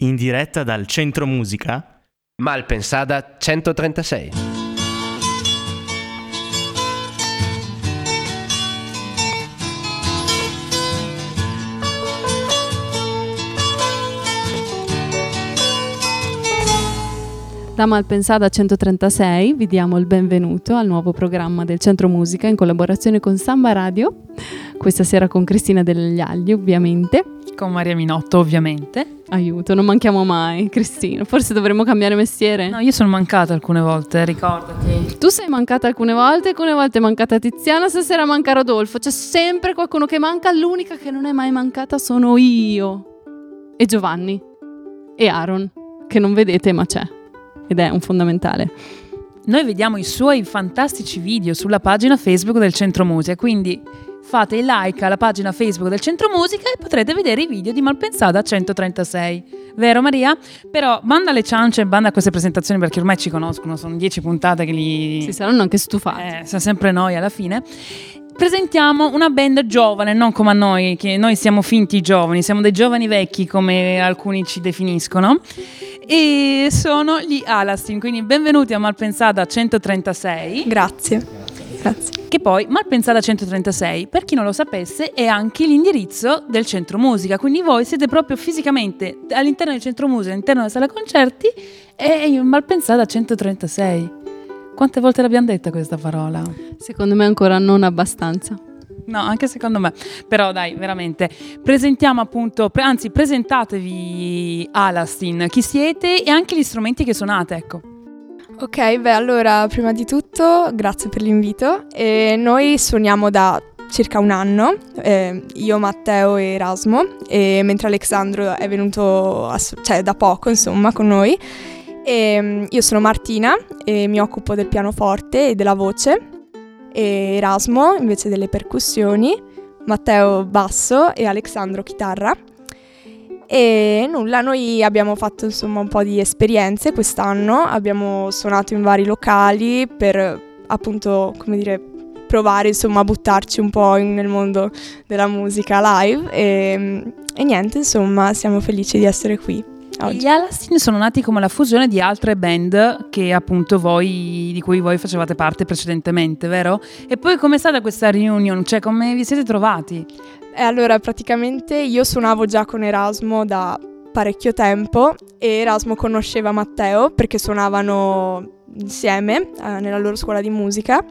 In diretta dal Centro Musica? Malpensada 136. Da Malpensada 136 vi diamo il benvenuto al nuovo programma del Centro Musica in collaborazione con Samba Radio. Questa sera con Cristina degli Agli, ovviamente. Con Maria Minotto, ovviamente. Aiuto, non manchiamo mai, Cristina. Forse dovremmo cambiare mestiere? No, io sono mancata alcune volte, ricordati. Tu sei mancata alcune volte, alcune volte è mancata Tiziana, stasera manca Rodolfo. C'è sempre qualcuno che manca, l'unica che non è mai mancata sono io. E Giovanni. E Aaron, che non vedete ma c'è. Ed è un fondamentale. Noi vediamo i suoi fantastici video sulla pagina Facebook del Centro Musica, quindi fate like alla pagina Facebook del Centro Musica e potrete vedere i video di Malpensada 136. Vero Maria? Però manda le ciance e banda queste presentazioni perché ormai ci conoscono, sono dieci puntate che li... Si saranno anche stufati. Eh, siamo sempre noi alla fine. Presentiamo una band giovane, non come a noi, che noi siamo finti giovani, siamo dei giovani vecchi come alcuni ci definiscono. E sono gli Alastin, quindi benvenuti a Malpensada 136. Grazie. Grazie. Che poi Malpensada 136, per chi non lo sapesse, è anche l'indirizzo del centro musica. Quindi voi siete proprio fisicamente all'interno del centro musica, all'interno della sala concerti, e Malpensada 136. Quante volte l'abbiamo detta questa parola? Secondo me ancora non abbastanza. No, anche secondo me. Però dai, veramente. Presentiamo appunto, pre- anzi presentatevi Alastin, chi siete e anche gli strumenti che suonate, ecco. Ok, beh, allora, prima di tutto, grazie per l'invito. E noi suoniamo da circa un anno, eh, io, Matteo e Erasmo, e mentre Alessandro è venuto ass- cioè, da poco, insomma, con noi. E, io sono Martina e mi occupo del pianoforte e della voce, e Erasmo invece delle percussioni, Matteo basso e Alessandro chitarra. E nulla, noi abbiamo fatto insomma un po' di esperienze quest'anno, abbiamo suonato in vari locali per appunto, come dire, provare insomma a buttarci un po' in- nel mondo della musica live e, e niente, insomma, siamo felici di essere qui oggi. Gli Alastin sono nati come la fusione di altre band che appunto voi, di cui voi facevate parte precedentemente, vero? E poi com'è stata questa reunion? Cioè come vi siete trovati? E allora praticamente io suonavo già con Erasmo da parecchio tempo e Erasmo conosceva Matteo perché suonavano insieme eh, nella loro scuola di musica.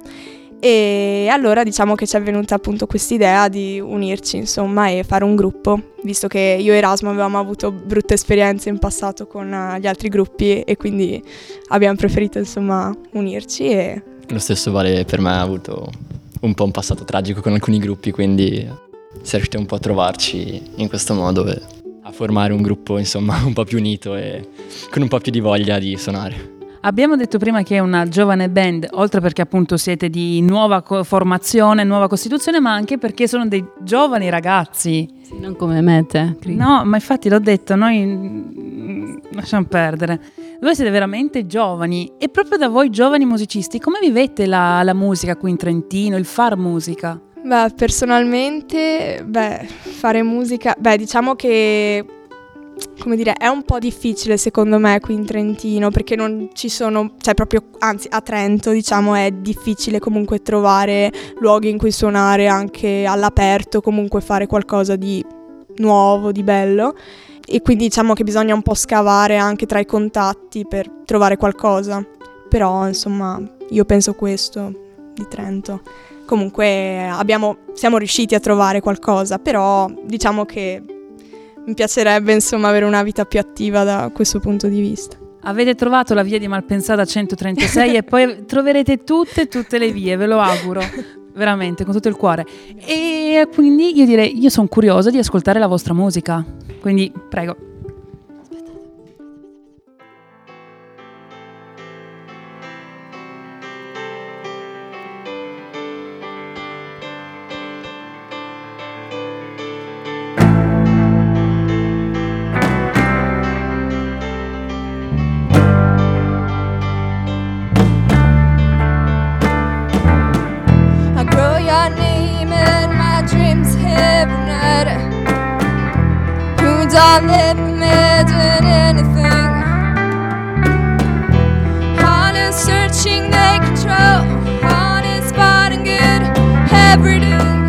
E allora diciamo che ci è venuta appunto quest'idea di unirci insomma e fare un gruppo visto che io e Erasmo avevamo avuto brutte esperienze in passato con eh, gli altri gruppi e quindi abbiamo preferito insomma unirci e Lo stesso vale per me, ho avuto un po' un passato tragico con alcuni gruppi, quindi si è riusciti un po' a trovarci in questo modo e a formare un gruppo insomma un po' più unito e con un po' più di voglia di suonare. Abbiamo detto prima che è una giovane band, oltre perché appunto siete di nuova co- formazione, nuova costituzione, ma anche perché sono dei giovani ragazzi. Sì, non come me, te. Cri. No, ma infatti l'ho detto, noi mm, lasciamo perdere. Voi siete veramente giovani e proprio da voi giovani musicisti, come vivete la, la musica qui in Trentino, il far musica? Beh, personalmente, beh, fare musica, beh, diciamo che, come dire, è un po' difficile secondo me qui in Trentino, perché non ci sono, cioè proprio, anzi a Trento, diciamo, è difficile comunque trovare luoghi in cui suonare anche all'aperto, comunque fare qualcosa di nuovo, di bello. E quindi diciamo che bisogna un po' scavare anche tra i contatti per trovare qualcosa. Però, insomma, io penso questo di Trento. Comunque abbiamo, siamo riusciti a trovare qualcosa, però diciamo che mi piacerebbe insomma avere una vita più attiva da questo punto di vista. Avete trovato la via di Malpensada 136 e poi troverete tutte, tutte le vie, ve lo auguro. Veramente, con tutto il cuore. E quindi io direi, io sono curiosa di ascoltare la vostra musica. Quindi, prego. wishing they control honest, bad, and good every day.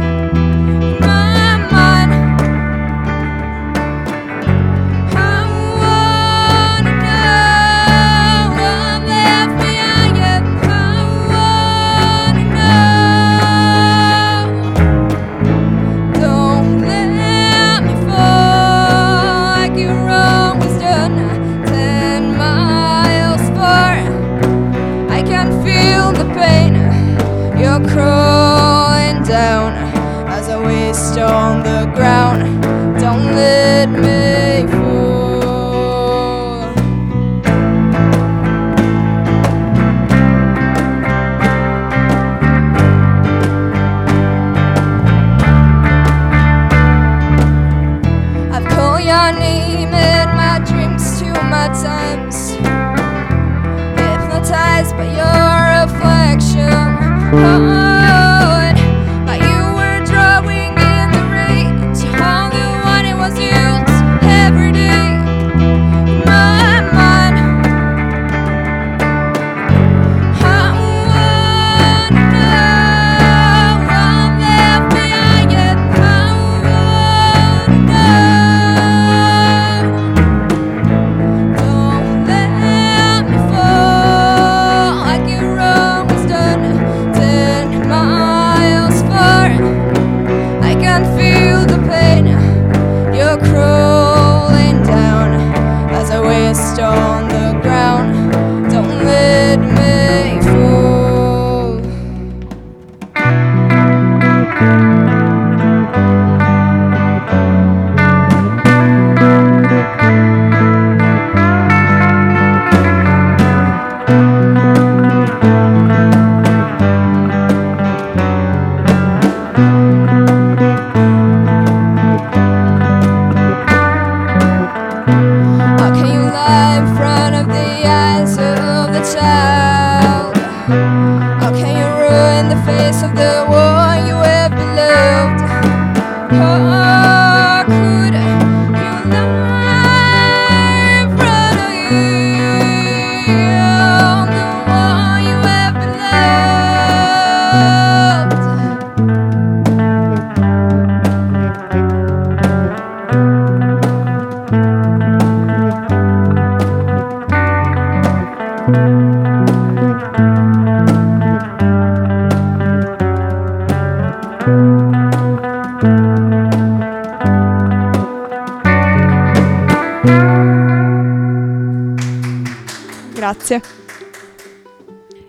Grazie.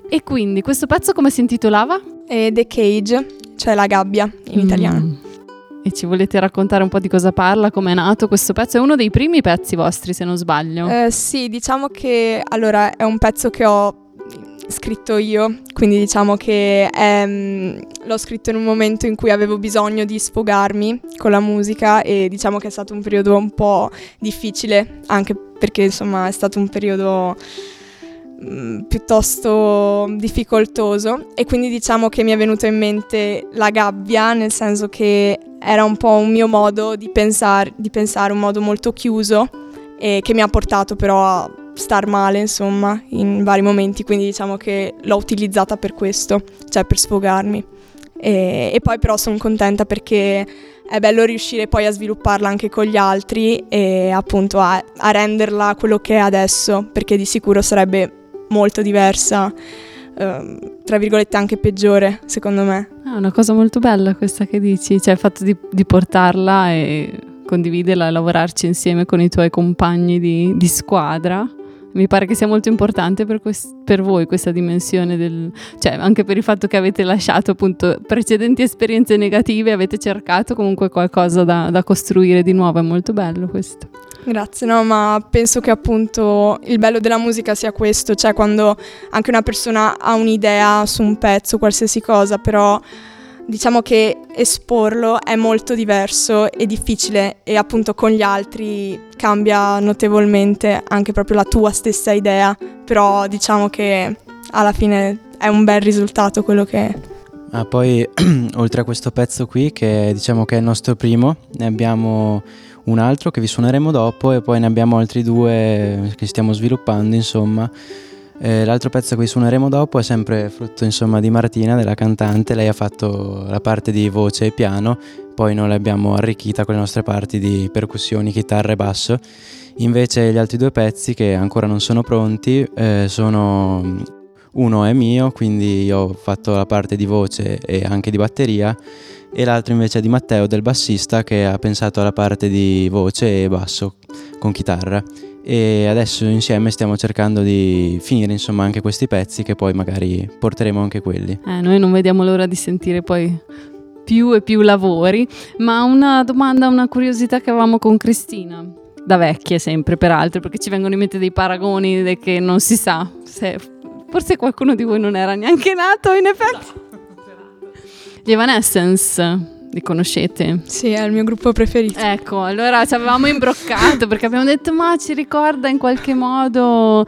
E quindi questo pezzo come si intitolava? E The Cage, cioè la gabbia in italiano. Mm. E ci volete raccontare un po' di cosa parla, come è nato questo pezzo? È uno dei primi pezzi vostri, se non sbaglio. Eh, sì, diciamo che allora è un pezzo che ho scritto io, quindi diciamo che ehm, l'ho scritto in un momento in cui avevo bisogno di sfogarmi con la musica e diciamo che è stato un periodo un po' difficile, anche perché insomma è stato un periodo mm, piuttosto difficoltoso e quindi diciamo che mi è venuto in mente la gabbia, nel senso che era un po' un mio modo di pensare, di pensare un modo molto chiuso e che mi ha portato però a star male, insomma, in vari momenti, quindi diciamo che l'ho utilizzata per questo, cioè per sfogarmi. E, e poi però sono contenta perché è bello riuscire poi a svilupparla anche con gli altri e appunto a, a renderla quello che è adesso, perché di sicuro sarebbe molto diversa, ehm, tra virgolette anche peggiore, secondo me. Ah, una cosa molto bella questa che dici, cioè il fatto di, di portarla e condividerla e lavorarci insieme con i tuoi compagni di, di squadra. Mi pare che sia molto importante per, quest- per voi questa dimensione del... cioè anche per il fatto che avete lasciato appunto precedenti esperienze negative, avete cercato comunque qualcosa da, da costruire di nuovo, è molto bello questo. Grazie, no, ma penso che appunto il bello della musica sia questo, cioè quando anche una persona ha un'idea su un pezzo, qualsiasi cosa, però diciamo che esporlo è molto diverso e difficile e appunto con gli altri cambia notevolmente anche proprio la tua stessa idea, però diciamo che alla fine è un bel risultato quello che è. Ah, poi oltre a questo pezzo qui, che diciamo che è il nostro primo, ne abbiamo un altro che vi suoneremo dopo e poi ne abbiamo altri due che stiamo sviluppando, insomma. Eh, l'altro pezzo che suoneremo dopo è sempre frutto insomma di Martina, della cantante, lei ha fatto la parte di voce e piano, poi noi l'abbiamo arricchita con le nostre parti di percussioni, chitarra e basso. Invece gli altri due pezzi che ancora non sono pronti eh, sono uno è mio, quindi io ho fatto la parte di voce e anche di batteria e l'altro invece è di Matteo del bassista che ha pensato alla parte di voce e basso con chitarra e adesso insieme stiamo cercando di finire insomma anche questi pezzi che poi magari porteremo anche quelli. Eh, noi non vediamo l'ora di sentire poi più e più lavori, ma una domanda, una curiosità che avevamo con Cristina, da vecchie sempre peraltro, perché ci vengono in mente dei paragoni che non si sa se forse qualcuno di voi non era neanche nato in effetti. Gli Evanescence, li conoscete? Sì, è il mio gruppo preferito. Ecco, allora ci avevamo imbroccato perché abbiamo detto ma ci ricorda in qualche modo...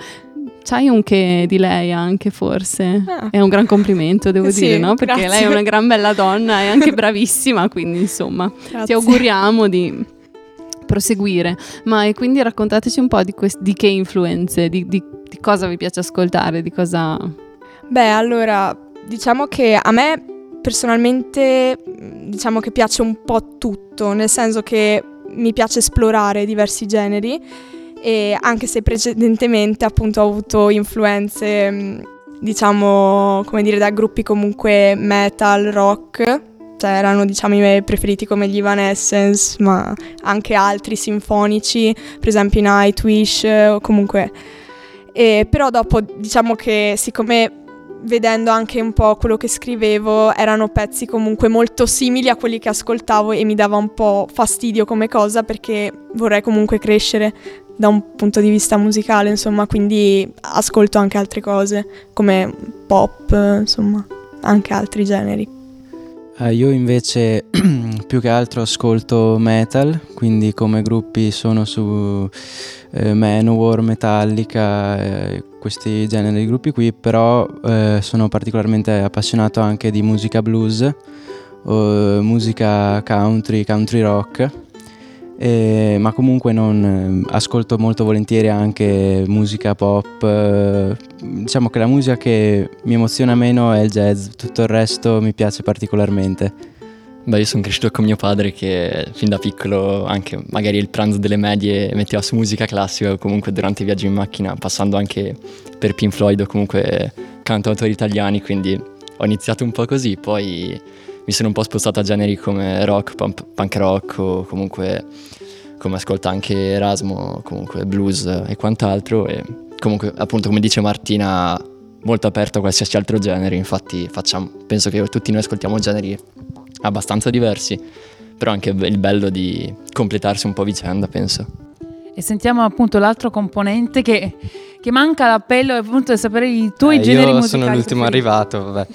C'hai un che di lei anche forse? Ah. È un gran complimento devo Sì, dire, no? Perché grazie. lei è una gran bella donna e anche bravissima, quindi insomma ti Grazie. auguriamo di proseguire. Ma e quindi raccontateci un po' di, quest- di che influenze, di, di- di cosa vi piace ascoltare, di cosa... Beh, allora, diciamo che a me personalmente mh, diciamo che piace un po' tutto, nel senso che mi piace esplorare diversi generi e anche se precedentemente appunto ho avuto influenze mh, diciamo come dire da gruppi comunque metal, rock, cioè erano diciamo i miei preferiti come gli Evanescence, ma anche altri sinfonici, per esempio i Nightwish o comunque. E però dopo diciamo che siccome vedendo anche un po' quello che scrivevo erano pezzi comunque molto simili a quelli che ascoltavo e mi dava un po' fastidio come cosa perché vorrei comunque crescere da un punto di vista musicale insomma quindi ascolto anche altre cose come pop insomma anche altri generi Eh, io invece più che altro ascolto metal, quindi come gruppi sono su eh, Manowar, Metallica, eh, questi generi di gruppi qui, però eh, sono particolarmente appassionato anche di musica blues, o musica country, country rock. Eh, ma comunque non, eh, ascolto molto volentieri anche musica pop. eh, diciamo che la musica che mi emoziona meno è il jazz, tutto il resto mi piace particolarmente. Beh, io sono cresciuto con mio padre che fin da piccolo, anche magari il pranzo delle medie, metteva su musica classica o comunque durante i viaggi in macchina, passando anche per Pink Floyd o comunque cantautori italiani, quindi ho iniziato un po' così, poi mi sono un po' spostato a generi come rock, punk, punk rock o comunque come ascolta anche Erasmo, comunque blues e quant'altro e comunque appunto come dice Martina molto aperto a qualsiasi altro genere, infatti facciamo, penso che tutti noi ascoltiamo generi abbastanza diversi, però anche il bello di completarsi un po' vicenda, penso. E sentiamo appunto l'altro componente che, che manca l'appello appunto di sapere i tuoi Eh, generi io musicali. sono l'ultimo arrivato, vabbè.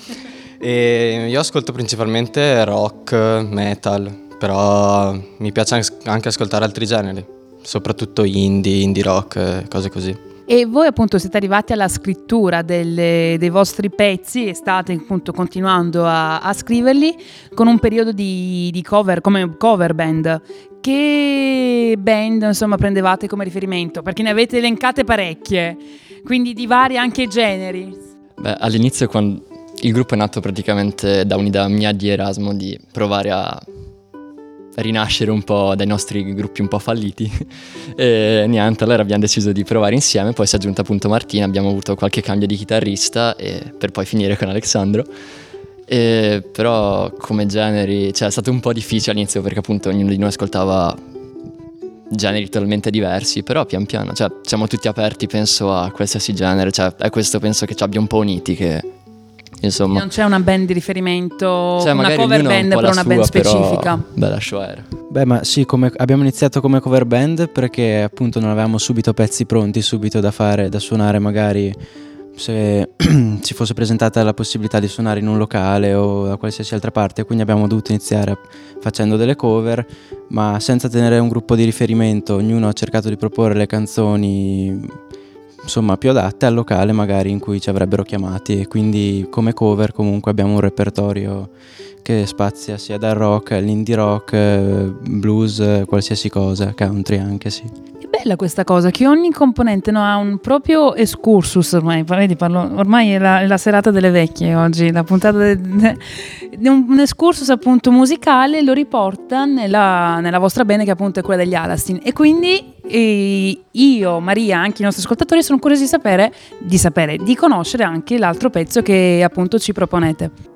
E io ascolto principalmente rock, metal, però mi piace anche ascoltare altri generi, soprattutto indie, indie rock, cose così. E voi appunto siete arrivati alla scrittura delle- dei vostri pezzi e state appunto continuando a, a scriverli con un periodo di, di cover, come cover band. Che band insomma prendevate come riferimento? Perché ne avete elencate parecchie, quindi di vari anche generi. Beh, all'inizio quando il gruppo è nato praticamente da un'idea mia di Erasmo di provare a rinascere un po' dai nostri gruppi un po' falliti e niente, allora abbiamo deciso di provare insieme, poi si è aggiunta appunto Martina, abbiamo avuto qualche cambio di chitarrista e per poi finire con Alexandro. E però come generi, cioè è stato un po' difficile all'inizio perché appunto ognuno di noi ascoltava generi totalmente diversi, però pian piano, cioè siamo tutti aperti penso a qualsiasi genere, cioè è questo penso che ci abbia un po' uniti che insomma Non c'è una band di riferimento, cioè, una cover un band po' per una band sua, però, specifica. Beh, lascio era. Beh, ma sì, come- abbiamo iniziato come cover band perché appunto non avevamo subito pezzi pronti, subito da fare, da suonare magari se ci fosse presentata la possibilità di suonare in un locale o da qualsiasi altra parte, quindi abbiamo dovuto iniziare facendo delle cover, ma senza tenere un gruppo di riferimento, ognuno ha cercato di proporre le canzoni insomma più adatte al locale magari in cui ci avrebbero chiamati e quindi come cover comunque abbiamo un repertorio che spazia sia dal rock all'indie rock, eh, blues, qualsiasi cosa, country anche sì. È bella questa cosa che ogni componente no, ha un proprio excursus ormai, vedi, parlo, ormai è la, la serata delle vecchie oggi, la puntata di un, un excursus appunto musicale lo riporta nella, nella vostra bene che appunto è quella degli Alastin e quindi eh, io, Maria, anche i nostri ascoltatori sono curiosi di sapere, di sapere, di conoscere anche l'altro pezzo che appunto ci proponete.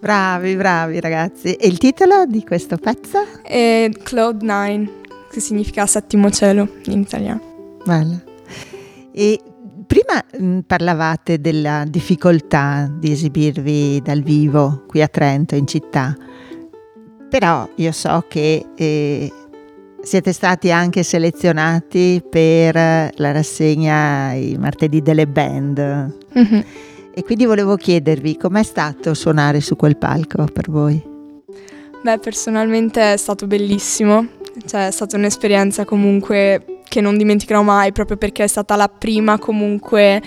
Bravi, bravi ragazzi. E il titolo di questo pezzo? E Cloud Nine, che significa settimo cielo in italiano. Bello. E prima mh, parlavate della difficoltà di esibirvi dal vivo qui a Trento, in città, però io so che eh, siete stati anche selezionati per la rassegna i martedì delle band Mhm. E quindi volevo chiedervi com'è stato suonare su quel palco per voi? Beh, personalmente è stato bellissimo, cioè è stata un'esperienza comunque che non dimenticherò mai proprio perché è stata la prima comunque,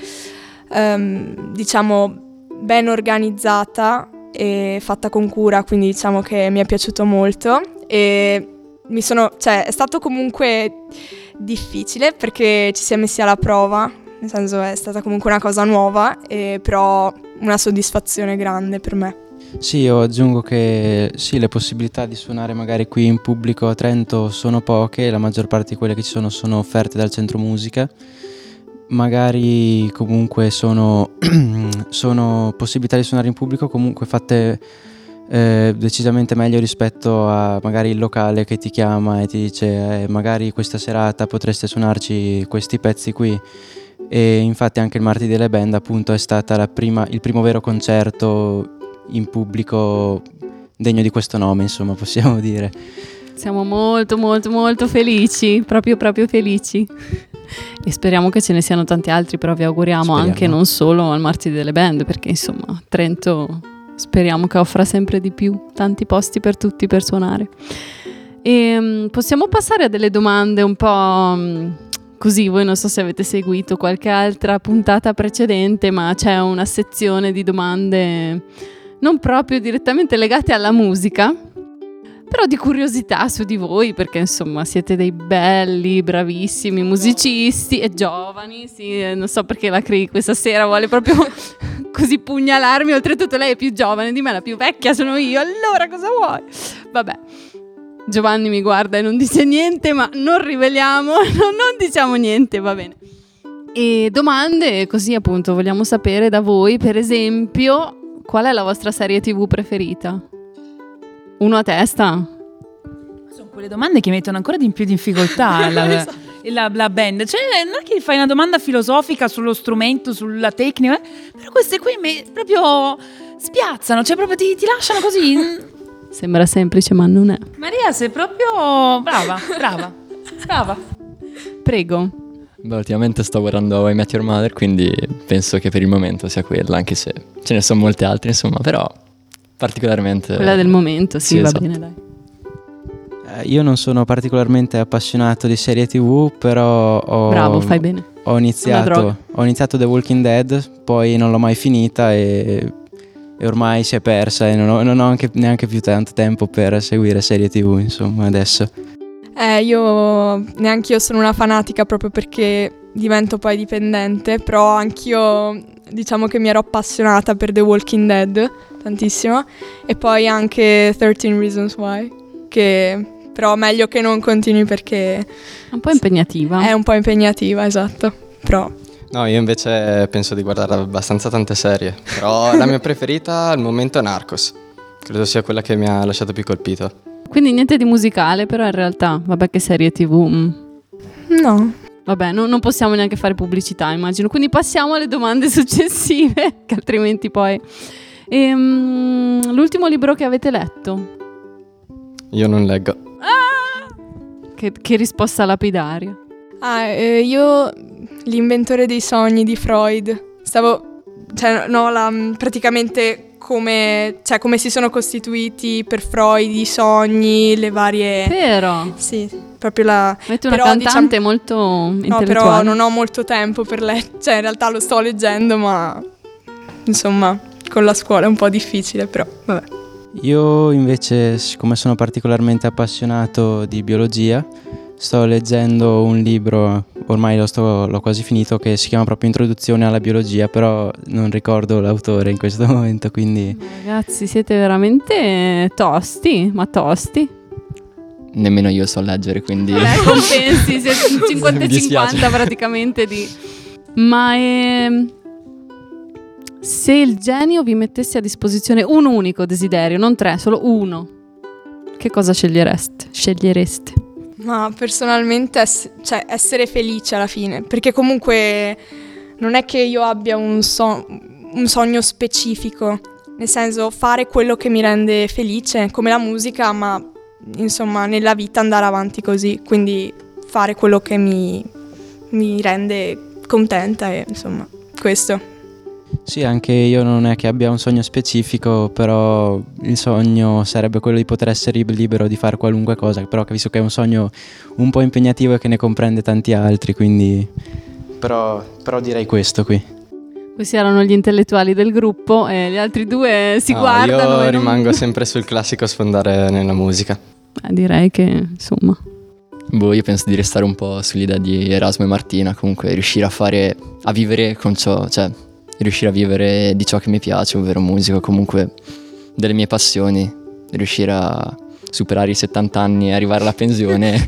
ehm, diciamo, ben organizzata e fatta con cura, quindi diciamo che mi è piaciuto molto e mi sono, cioè è stato comunque difficile perché ci si è messi alla prova, nel senso è stata comunque una cosa nuova, e però una soddisfazione grande per me. Sì, io aggiungo che sì, le possibilità di suonare magari qui in pubblico a Trento sono poche, la maggior parte di quelle che ci sono sono offerte dal centro musica. Magari comunque sono, sono possibilità di suonare in pubblico comunque fatte eh, decisamente meglio rispetto a magari il locale che ti chiama e ti dice eh, magari questa serata potreste suonarci questi pezzi qui e infatti anche il martedì delle band appunto è prima, il primo vero concerto in pubblico degno di questo nome insomma possiamo dire Siamo molto molto molto felici, proprio proprio felici. E speriamo che ce ne siano tanti altri, però vi auguriamo Speriamo. anche non solo al martedì delle band, perché insomma Trento speriamo che offra sempre di più, tanti posti per tutti per suonare. E, mm, possiamo passare a delle domande un po' mm, così, voi non so se avete seguito qualche altra puntata precedente, ma c'è una sezione di domande non proprio direttamente legate alla musica, però di curiosità su di voi, perché insomma siete dei belli, bravissimi musicisti e giovani, sì, non so perché la Cree questa sera vuole proprio così pugnalarmi, oltretutto lei è più giovane di me, la più vecchia sono io, allora cosa vuoi? Vabbè. Giovanni mi guarda e non dice niente, ma non riveliamo, non, diciamo niente, va bene. E domande, così appunto vogliamo sapere da voi, per esempio, qual è la vostra serie TV preferita? Uno a testa? Sono quelle domande che mettono ancora di più di difficoltà la, la- la band. Cioè, non è che fai una domanda filosofica sullo strumento, sulla tecnica, eh, però queste qui mi proprio spiazzano, cioè proprio ti, ti lasciano così. Sembra semplice, ma non è. Maria, sei proprio brava, brava, brava. Prego. Beh, ultimamente sto guardando I Met Your Mother, quindi penso che per il momento sia quella, anche se ce ne sono molte altre, insomma, però particolarmente... Quella del momento, sì, sì, va esatto. bene, dai. Eh, io non sono particolarmente appassionato di serie tv però ho, Bravo, fai bene. ho iniziato, ho iniziato The Walking Dead poi non l'ho mai finita e, e ormai si è persa e non ho, non ho anche, neanche più tanto tempo per seguire serie tv insomma adesso Eh, io neanche io sono una fanatica proprio perché divento poi dipendente, però anch'io diciamo che mi ero appassionata per The Walking Dead tantissimo e poi anche 13 Reasons Why, che però meglio che non continui perché Un po' impegnativa. è un po' impegnativa, esatto. Però No, io invece penso di guardare abbastanza tante serie, però la mia preferita al momento è Narcos. Credo sia quella che mi ha lasciato più colpito. Quindi niente di musicale, però in realtà, vabbè che serie tv. mm. no. Vabbè, no- non possiamo neanche fare pubblicità, immagino. Quindi passiamo alle domande successive, che altrimenti poi... Ehm, l'ultimo libro che avete letto? Io non leggo. Che, che risposta lapidaria. Ah, eh, io l'inventore dei sogni di Freud. Stavo cioè no, la, praticamente come, cioè, come si sono costituiti per Freud i sogni, le varie Vero. Sì, proprio la Avete una Però, cantante diciamo- molto No, però non ho molto tempo per leggere, cioè in realtà lo sto leggendo, ma insomma, con la scuola è un po' difficile, però vabbè. Io invece, siccome sono particolarmente appassionato di biologia, sto leggendo un libro, ormai lo sto- l'ho quasi finito, che si chiama proprio Introduzione alla biologia, però non ricordo l'autore in questo momento, quindi Ragazzi, siete veramente tosti, ma tosti. Nemmeno io so leggere, quindi... Beh, compensi, siete un 50 Mi e dispiace. 50 praticamente di... Ma ehm, se il genio vi mettesse a disposizione un unico desiderio, non tre, solo uno, che cosa scegliereste? Scegliereste? Ma personalmente ess- cioè, essere felice alla fine, perché comunque non è che io abbia un, so- un sogno specifico, nel senso fare quello che mi rende felice, come la musica, ma insomma nella vita andare avanti così, quindi fare quello che mi, mi rende contenta e insomma questo. Sì, anche io non è che abbia un sogno specifico, però il sogno sarebbe quello di poter essere libero di fare qualunque cosa, però capisco che è un sogno un po' impegnativo e che ne comprende tanti altri, quindi... Però, però direi questo qui. Questi erano gli intellettuali del gruppo e gli altri due si No, guardano. Io e non- rimango sempre sul classico sfondare nella musica. Eh, direi che, insomma, Boh, io penso di restare un po' sull'idea di Erasmo e Martina, comunque riuscire a fare, a vivere con ciò, cioè riuscire a vivere di ciò che mi piace, ovvero musica, comunque delle mie passioni, riuscire a superare i 70 anni e arrivare alla pensione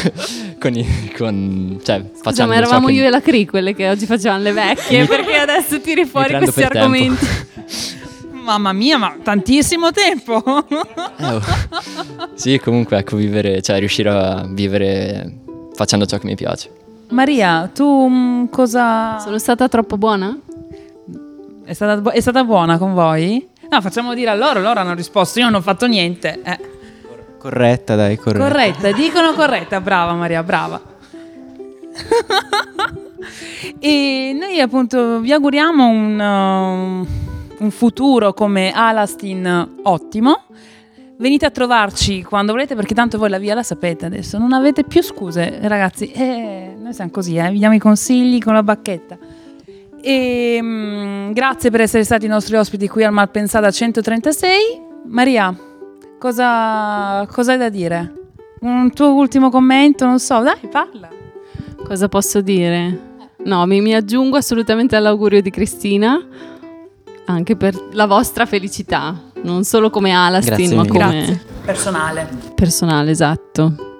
con, i- con cioè, Scusa, facendo ma eravamo che- io e la Cri quelle che oggi facevano le vecchie, perché adesso tiri fuori questi argomenti. Mamma mia, ma tantissimo tempo. Eh, oh. Sì, comunque ecco, vivere, cioè riuscire a vivere facendo ciò che mi piace. Maria, tu mm, cosa... Sono stata troppo buona? È stata, bu- è stata buona con voi? No, facciamo dire a loro, loro hanno risposto, io non ho fatto niente. Eh. Corretta, dai, corretta. Corretta, dicono corretta, brava Maria, brava. e noi appunto vi auguriamo un, uh, un futuro come Alastin ottimo. Venite a trovarci quando volete perché tanto voi la via la sapete adesso, non avete più scuse ragazzi, eh, noi siamo così, eh, vi diamo i consigli con la bacchetta. E, mm, grazie per essere stati i nostri ospiti qui al Malpensada 136. Maria, cosa, cosa hai da dire? Un tuo ultimo commento? Non so, dai, parla. Cosa posso dire? No, mi, mi aggiungo assolutamente all'augurio di Cristina, anche per la vostra felicità, non solo come Alastin, Grazie ma mille. come Grazie. Personale. personale, esatto.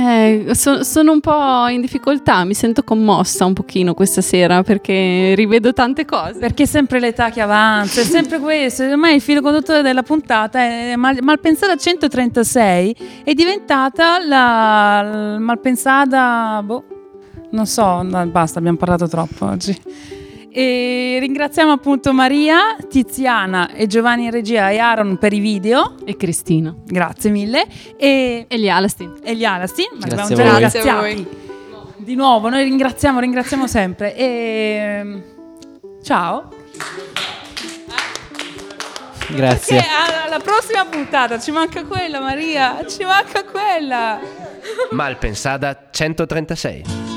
Eh, so- sono un po' in difficoltà, mi sento commossa un pochino questa sera perché rivedo tante cose. Perché è sempre l'età che avanza, è sempre questo. Ormai il filo conduttore della puntata è mal- Malpensada 136 è diventata la la Malpensada, boh, non so, basta, abbiamo parlato troppo oggi. E ringraziamo appunto Maria, Tiziana e Giovanni in regia e Aaron per i video. E Cristina. Grazie mille. E, E gli Alastin. e gli Alastin, ma abbiamo già a voi. Grazie a ringraziati. Di nuovo, noi ringraziamo, ringraziamo sempre. E ciao. Grazie. Perché alla prossima puntata ci manca quella, Maria, ci manca quella. Malpensada 136.